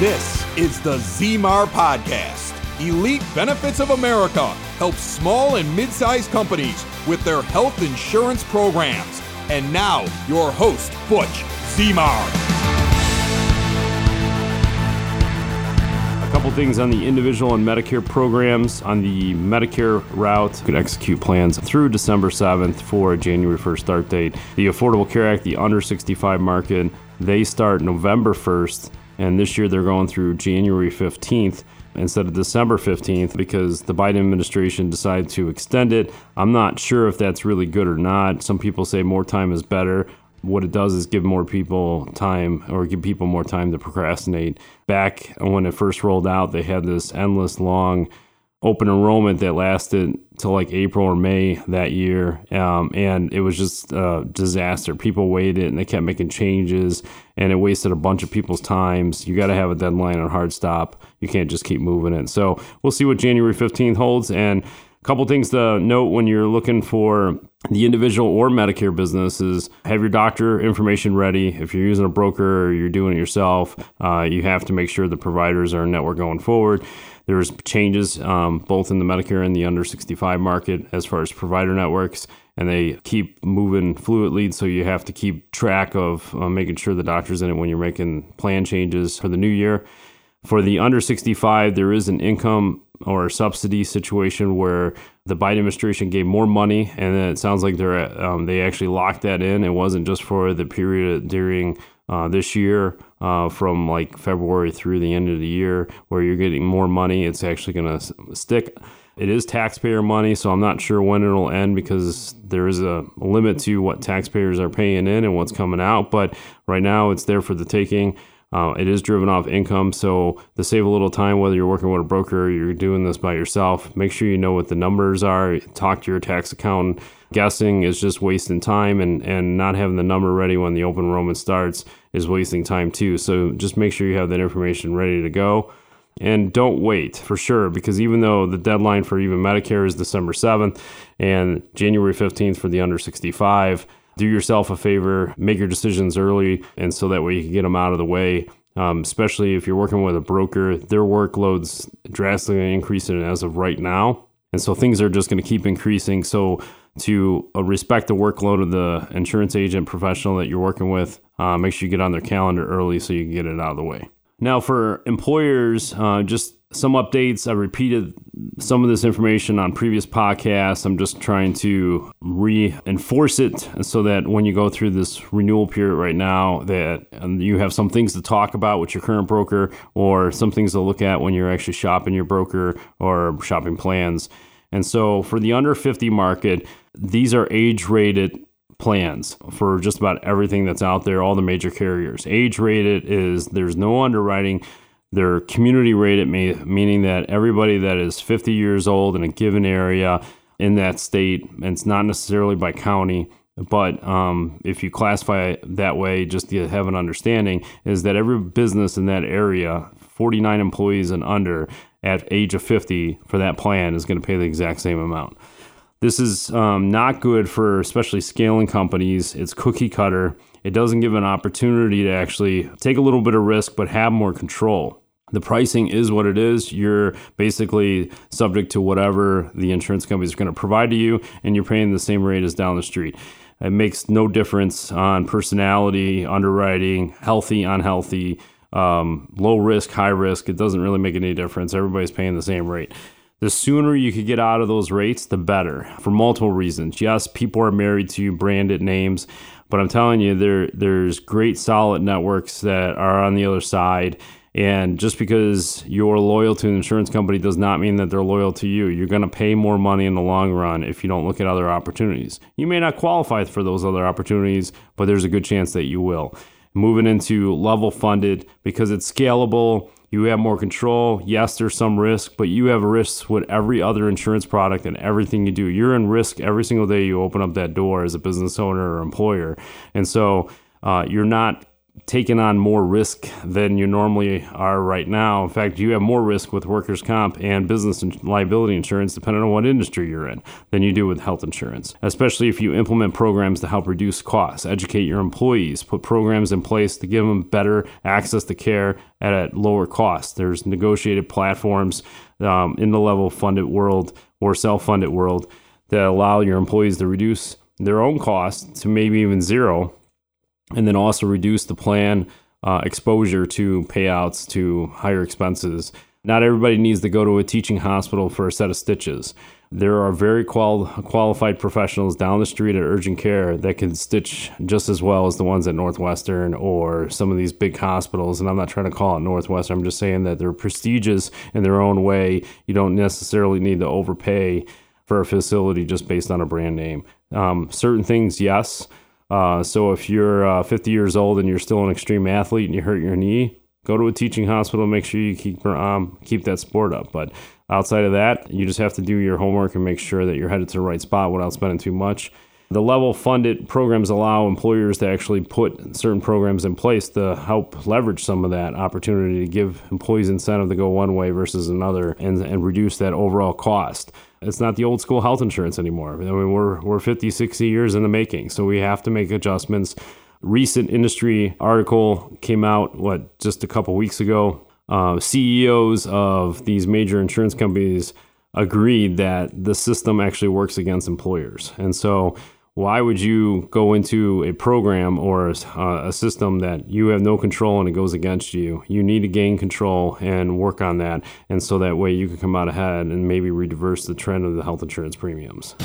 This is the ZMAR Podcast. Elite Benefits of America helps small and mid sized companies with their health insurance programs. And now, your host, Butch ZMAR. A couple things on the individual and Medicare programs. On the Medicare route, you can execute plans through December 7th for January 1st start date. The Affordable Care Act, the under 65 market, they start November 1st and this year they're going through January 15th instead of December 15th because the Biden administration decided to extend it. I'm not sure if that's really good or not. Some people say more time is better. What it does is give more people time or give people more time to procrastinate. Back when it first rolled out, they had this endless long open enrollment that lasted till like April or May that year. Um, and it was just a disaster. People waited and they kept making changes and it wasted a bunch of people's times. You got to have a deadline on hard stop. You can't just keep moving it. So we'll see what January 15th holds. And a couple things to note when you're looking for the individual or Medicare business is have your doctor information ready. If you're using a broker or you're doing it yourself, uh, you have to make sure the providers are network going forward. There's changes um, both in the Medicare and the under 65 market as far as provider networks, and they keep moving fluidly. So you have to keep track of uh, making sure the doctor's in it when you're making plan changes for the new year. For the under 65, there is an income or subsidy situation where the Biden administration gave more money, and it sounds like they're um, they actually locked that in. It wasn't just for the period during uh, this year uh, from like February through the end of the year where you're getting more money. It's actually going to stick. It is taxpayer money, so I'm not sure when it'll end because there is a limit to what taxpayers are paying in and what's coming out. But right now, it's there for the taking. Uh, it is driven off income, so to save a little time, whether you're working with a broker or you're doing this by yourself, make sure you know what the numbers are. Talk to your tax accountant. Guessing is just wasting time, and, and not having the number ready when the open enrollment starts is wasting time too. So just make sure you have that information ready to go. And don't wait for sure, because even though the deadline for even Medicare is December 7th and January 15th for the under 65, do yourself a favor, make your decisions early, and so that way you can get them out of the way. Um, especially if you're working with a broker, their workloads drastically increasing as of right now. And so things are just going to keep increasing. So to uh, respect the workload of the insurance agent professional that you're working with. Uh, make sure you get on their calendar early so you can get it out of the way. Now, for employers, uh, just some updates. I repeated some of this information on previous podcasts. I'm just trying to reinforce it so that when you go through this renewal period right now, that um, you have some things to talk about with your current broker, or some things to look at when you're actually shopping your broker or shopping plans. And so for the under 50 market, these are age rated plans for just about everything that's out there, all the major carriers. Age rated is there's no underwriting. They're community rated, me meaning that everybody that is 50 years old in a given area in that state, and it's not necessarily by county, but um, if you classify it that way, just to have an understanding, is that every business in that area, 49 employees and under, at age of 50 for that plan is going to pay the exact same amount. This is um, not good for especially scaling companies. It's cookie cutter. It doesn't give an opportunity to actually take a little bit of risk, but have more control. The pricing is what it is. You're basically subject to whatever the insurance company is going to provide to you, and you're paying the same rate as down the street. It makes no difference on personality, underwriting, healthy, unhealthy um, low risk, high risk, it doesn't really make any difference. Everybody's paying the same rate. The sooner you could get out of those rates, the better for multiple reasons. Yes, people are married to branded names, but I'm telling you, there there's great solid networks that are on the other side. And just because you're loyal to an insurance company does not mean that they're loyal to you. You're going to pay more money in the long run if you don't look at other opportunities. You may not qualify for those other opportunities, but there's a good chance that you will moving into level funded because it's scalable. You have more control. Yes, there's some risk, but you have risks with every other insurance product and everything you do. You're in risk every single day you open up that door as a business owner or employer. And so uh, you're not taken on more risk than you normally are right now. In fact, you have more risk with workers' comp and business and liability insurance, depending on what industry you're in, than you do with health insurance, especially if you implement programs to help reduce costs, educate your employees, put programs in place to give them better access to care at a lower cost. There's negotiated platforms um, in the level funded world or self funded world that allow your employees to reduce their own costs to maybe even zero and then also reduce the plan uh, exposure to payouts to higher expenses. Not everybody needs to go to a teaching hospital for a set of stitches. There are very qual- qualified professionals down the street at urgent care that can stitch just as well as the ones at Northwestern or some of these big hospitals. And I'm not trying to call it Northwestern, I'm just saying that they're prestigious in their own way. You don't necessarily need to overpay for a facility just based on a brand name. Um, certain things, yes. Uh, so if you're uh, 50 years old and you're still an extreme athlete and you hurt your knee, go to a teaching hospital. Make sure you keep um, keep that sport up. But outside of that, you just have to do your homework and make sure that you're headed to the right spot without spending too much. The level funded programs allow employers to actually put certain programs in place to help leverage some of that opportunity to give employees incentive to go one way versus another and, and reduce that overall cost. It's not the old school health insurance anymore. I mean, we're, we're 50, 60 years in the making, so we have to make adjustments. Recent industry article came out, what, just a couple weeks ago. Uh, CEOs of these major insurance companies agreed that the system actually works against employers. And so why would you go into a program or a, uh, a, system that you have no control and it goes against you? You need to gain control and work on that, and so that way you can come out ahead and maybe reverse the trend of the health insurance premiums.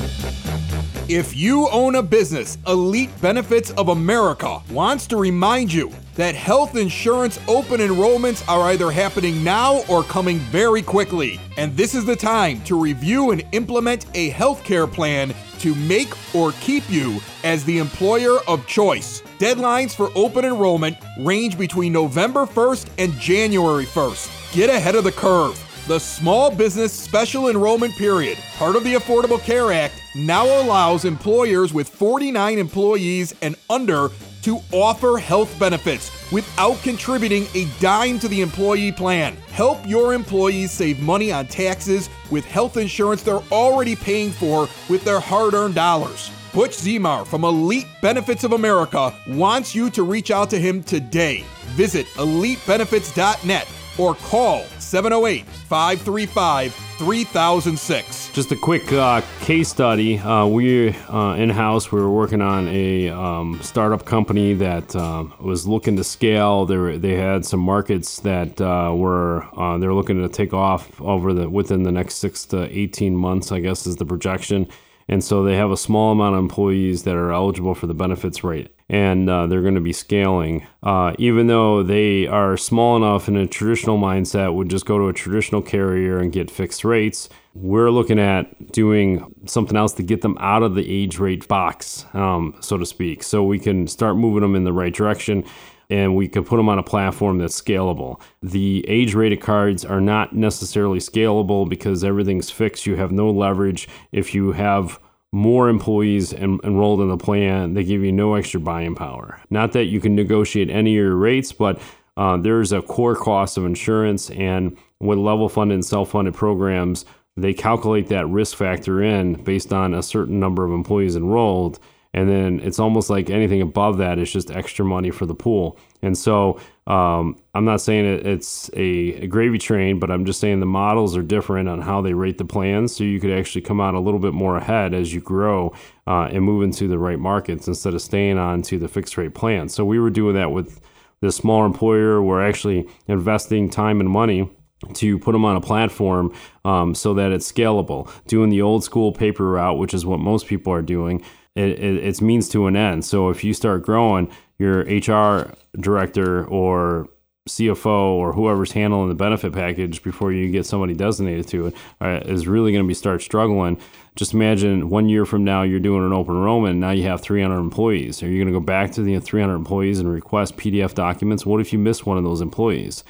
If you own a business, Elite Benefits of America wants to remind you that health insurance open enrollments are either happening now or coming very quickly. And this is the time to review and implement a healthcare plan to make or keep you as the employer of choice. Deadlines for open enrollment range between November 1st and January 1st. Get ahead of the curve. The Small Business Special Enrollment Period, part of the Affordable Care Act, now allows employers with 49 employees and under to offer health benefits without contributing a dime to the employee plan. Help your employees save money on taxes with health insurance they're already paying for with their hard earned dollars. Butch Zemar from Elite Benefits of America wants you to reach out to him today. Visit elitebenefits.net or call 708 535 3006. Just a quick uh, case study. Uh, we uh, in house we were working on a um, startup company that uh, was looking to scale. They, were, they had some markets that uh, were uh, they're looking to take off over the within the next six to eighteen months. I guess is the projection. And so they have a small amount of employees that are eligible for the benefits rate and uh, they're going to be scaling. Uh, even though they are small enough in a traditional mindset, would just go to a traditional carrier and get fixed rates. We're looking at doing something else to get them out of the age rate box, um, so to speak, so we can start moving them in the right direction and we can put them on a platform that's scalable. The age rated cards are not necessarily scalable because everything's fixed. You have no leverage. If you have more employees en- enrolled in the plan, they give you no extra buying power. Not that you can negotiate any of your rates, but uh, there's a core cost of insurance, and with level funded and self funded programs, they calculate that risk factor in based on a certain number of employees enrolled and then it's almost like anything above that is just extra money for the pool. And so um, I'm not saying it, it's a, a, gravy train, but I'm just saying the models are different on how they rate the plans. So you could actually come out a little bit more ahead as you grow uh, and move into the right markets instead of staying on to the fixed rate plan. So we were doing that with the small employer. We're actually investing time and money to put them on a platform um, so that it's scalable. Doing the old school paper route, which is what most people are doing it, it, it's means to an end. So if you start growing, your HR director or CFO or whoever's handling the benefit package before you get somebody designated to it uh, is really going to be start struggling. Just imagine one year from now you're doing an open enrollment and now you have 300 employees. Are you going to go back to the 300 employees and request PDF documents? What if you miss one of those employees?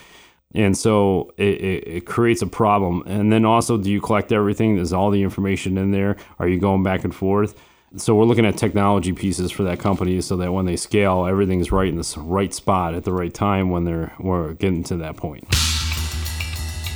And so it, it, it, creates a problem. And then also, do you collect everything? Is all the information in there? Are you going back and forth? So we're looking at technology pieces for that company so that when they scale, everything's right in the right spot at the right time when they're we're getting to that point.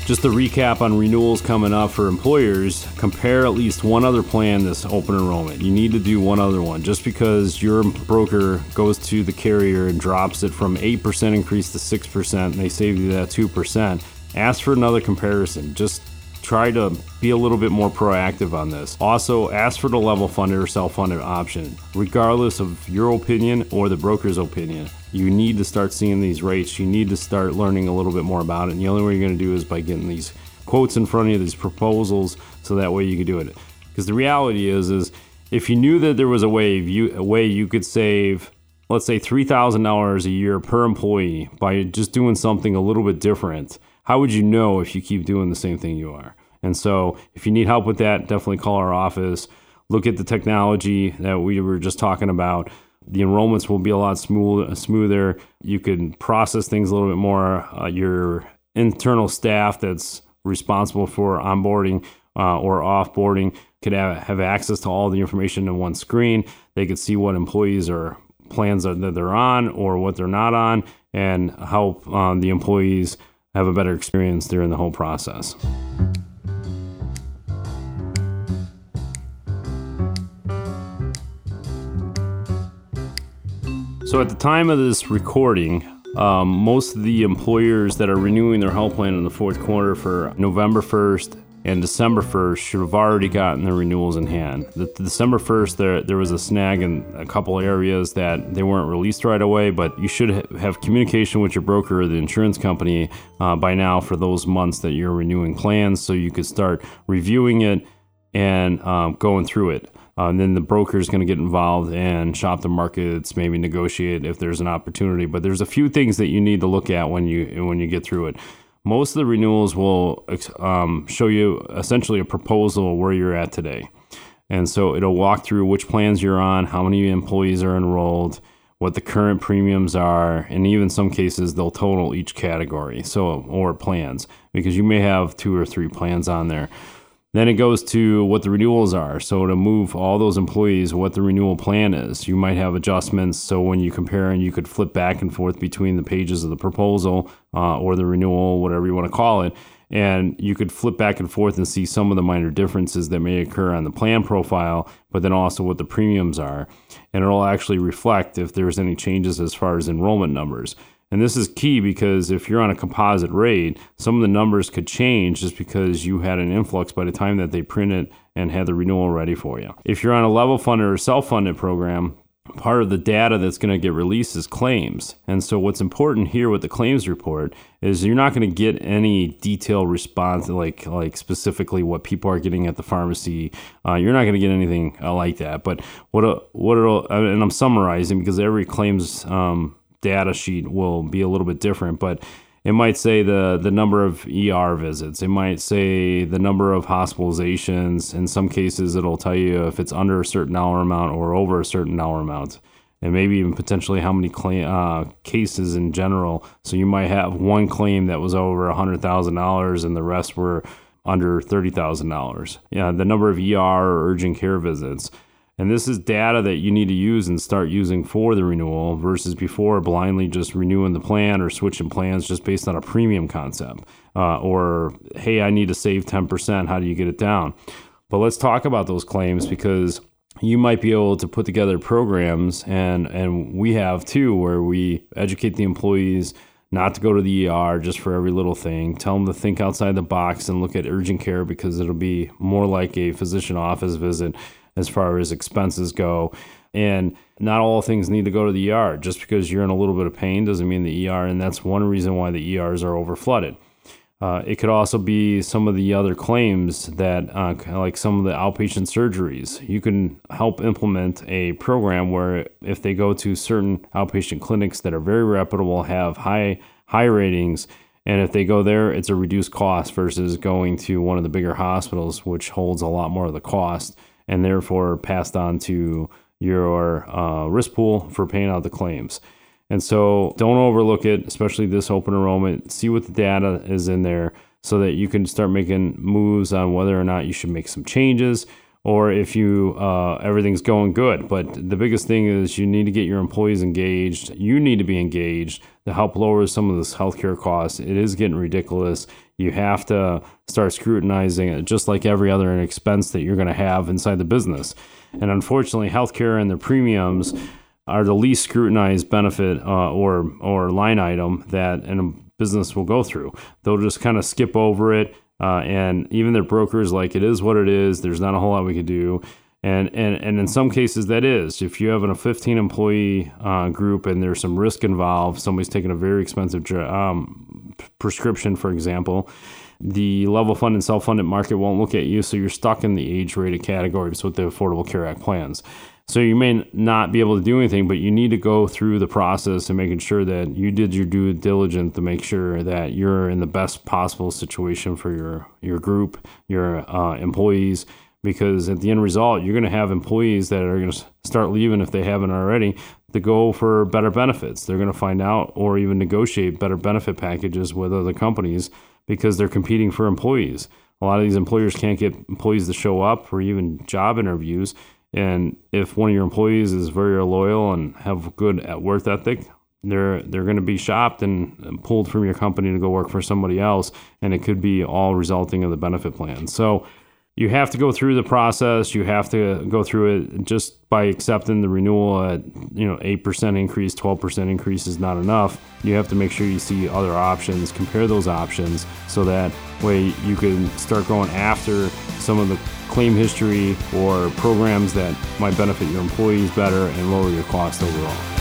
Just to recap on renewals coming up for employers, compare at least one other plan this open enrollment. You need to do one other one. Just because your broker goes to the carrier and drops it from 8% increase to 6%, and they save you that 2%, ask for another comparison. Just try to be a little bit more proactive on this. Also, ask for the level funded or self funded option. Regardless of your opinion or the broker's opinion, you need to start seeing these rates. You need to start learning a little bit more about it. And the only way you're going to do is by getting these quotes in front of you, these proposals, so that way you can do it. Because the reality is, is if you knew that there was a way, you, a way you could save let's say $3,000 a year per employee by just doing something a little bit different, how would you know if you keep doing the same thing you are? And so, if you need help with that, definitely call our office. Look at the technology that we were just talking about. The enrollments will be a lot smooth, smoother. You can process things a little bit more. Uh, your internal staff that's responsible for onboarding uh, or offboarding could have, have access to all the information in one screen. They could see what employees are plans that they're on or what they're not on, and help um, the employees have a better experience during the whole process. So, at the time of this recording, um, most of the employers that are renewing their health plan in the fourth quarter for November 1st and December 1st should have already gotten their renewals in hand. The, the December 1st, there, there was a snag in a couple areas that they weren't released right away, but you should ha- have communication with your broker or the insurance company uh, by now for those months that you're renewing plans so you could start reviewing it and um, going through it. Uh, and then the broker is going to get involved and shop the markets, maybe negotiate if there's an opportunity. But there's a few things that you need to look at when you when you get through it. Most of the renewals will um, show you essentially a proposal where you're at today, and so it'll walk through which plans you're on, how many employees are enrolled, what the current premiums are, and even some cases they'll total each category, so or plans because you may have two or three plans on there. Then it goes to what the renewals are. So to move all those employees, what the renewal plan is. You might have adjustments. So when you compare and you could flip back and forth between the pages of the proposal uh, or the renewal, whatever you want to call it. And you could flip back and forth and see some of the minor differences that may occur on the plan profile, but then also what the premiums are. And it'll actually reflect if there's any changes as far as enrollment numbers. And this is key because if you're on a composite rate, some of the numbers could change just because you had an influx by the time that they printed and had the renewal ready for you. If you're on a level funded or self funded program, part of the data that's going to get released is claims. And so, what's important here with the claims report is you're not going to get any detailed response, like like specifically what people are getting at the pharmacy. Uh, you're not going to get anything uh, like that. But what what it'll and I'm summarizing because every claims um, data sheet will be a little bit different, but it might say the the number of ER visits. It might say the number of hospitalizations. In some cases, it'll tell you if it's under a certain dollar amount or over a certain dollar amount, and maybe even potentially how many claim, uh, cases in general. So you might have one claim that was over hundred thousand dollars, and the rest were under thirty thousand dollars. Yeah, the number of ER or urgent care visits. And this is data that you need to use and start using for the renewal versus before blindly just renewing the plan or switching plans just based on a premium concept. Uh, or, hey, I need to save 10%. How do you get it down? But let's talk about those claims because you might be able to put together programs, and, and we have too, where we educate the employees not to go to the ER just for every little thing. Tell them to think outside the box and look at urgent care because it'll be more like a physician office visit as far as expenses go. And not all things need to go to the ER. Just because you're in a little bit of pain doesn't mean the ER, and that's one reason why the ERs are overflooded. Uh, it could also be some of the other claims that, uh, like some of the outpatient surgeries. You can help implement a program where if they go to certain outpatient clinics that are very reputable, have high high ratings, and if they go there, it's a reduced cost versus going to one of the bigger hospitals, which holds a lot more of the cost and therefore passed on to your uh, risk pool for paying out the claims. And so don't overlook it, especially this open enrollment. See what the data is in there so that you can start making moves on whether or not you should make some changes or if you uh, everything's going good. But the biggest thing is you need to get your employees engaged. You need to be engaged to help lower some of this healthcare costs. It is getting ridiculous. You have to start scrutinizing it, just like every other expense that you're going to have inside the business. And unfortunately, healthcare and the premiums are the least scrutinized benefit uh, or or line item that a business will go through. They'll just kind of skip over it uh, and even their brokers like it is what it is. There's not a whole lot we could do. And, and, and in some cases that is if you have a 15 employee uh, group and there's some risk involved somebody's taking a very expensive um, prescription for example the level funded self-funded market won't look at you so you're stuck in the age rated categories with the affordable care act plans so you may not be able to do anything, but you need to go through the process and making sure that you did your due diligence to make sure that you're in the best possible situation for your your group, your uh, employees. Because at the end result, you're going to have employees that are going to start leaving if they haven't already to go for better benefits. They're going to find out or even negotiate better benefit packages with other companies because they're competing for employees. A lot of these employers can't get employees to show up for even job interviews and if one of your employees is very loyal and have good at work ethic, they're they're going to be shopped and pulled from your company to go work for somebody else, and it could be all resulting in the benefit plan. So you have to go through the process. You have to go through it just by accepting the renewal at you know eight percent increase, twelve percent increase is not enough. You have to make sure you see other options, compare those options, so that way you can start going after some of the claim history or programs that might benefit your employees better and lower your cost overall.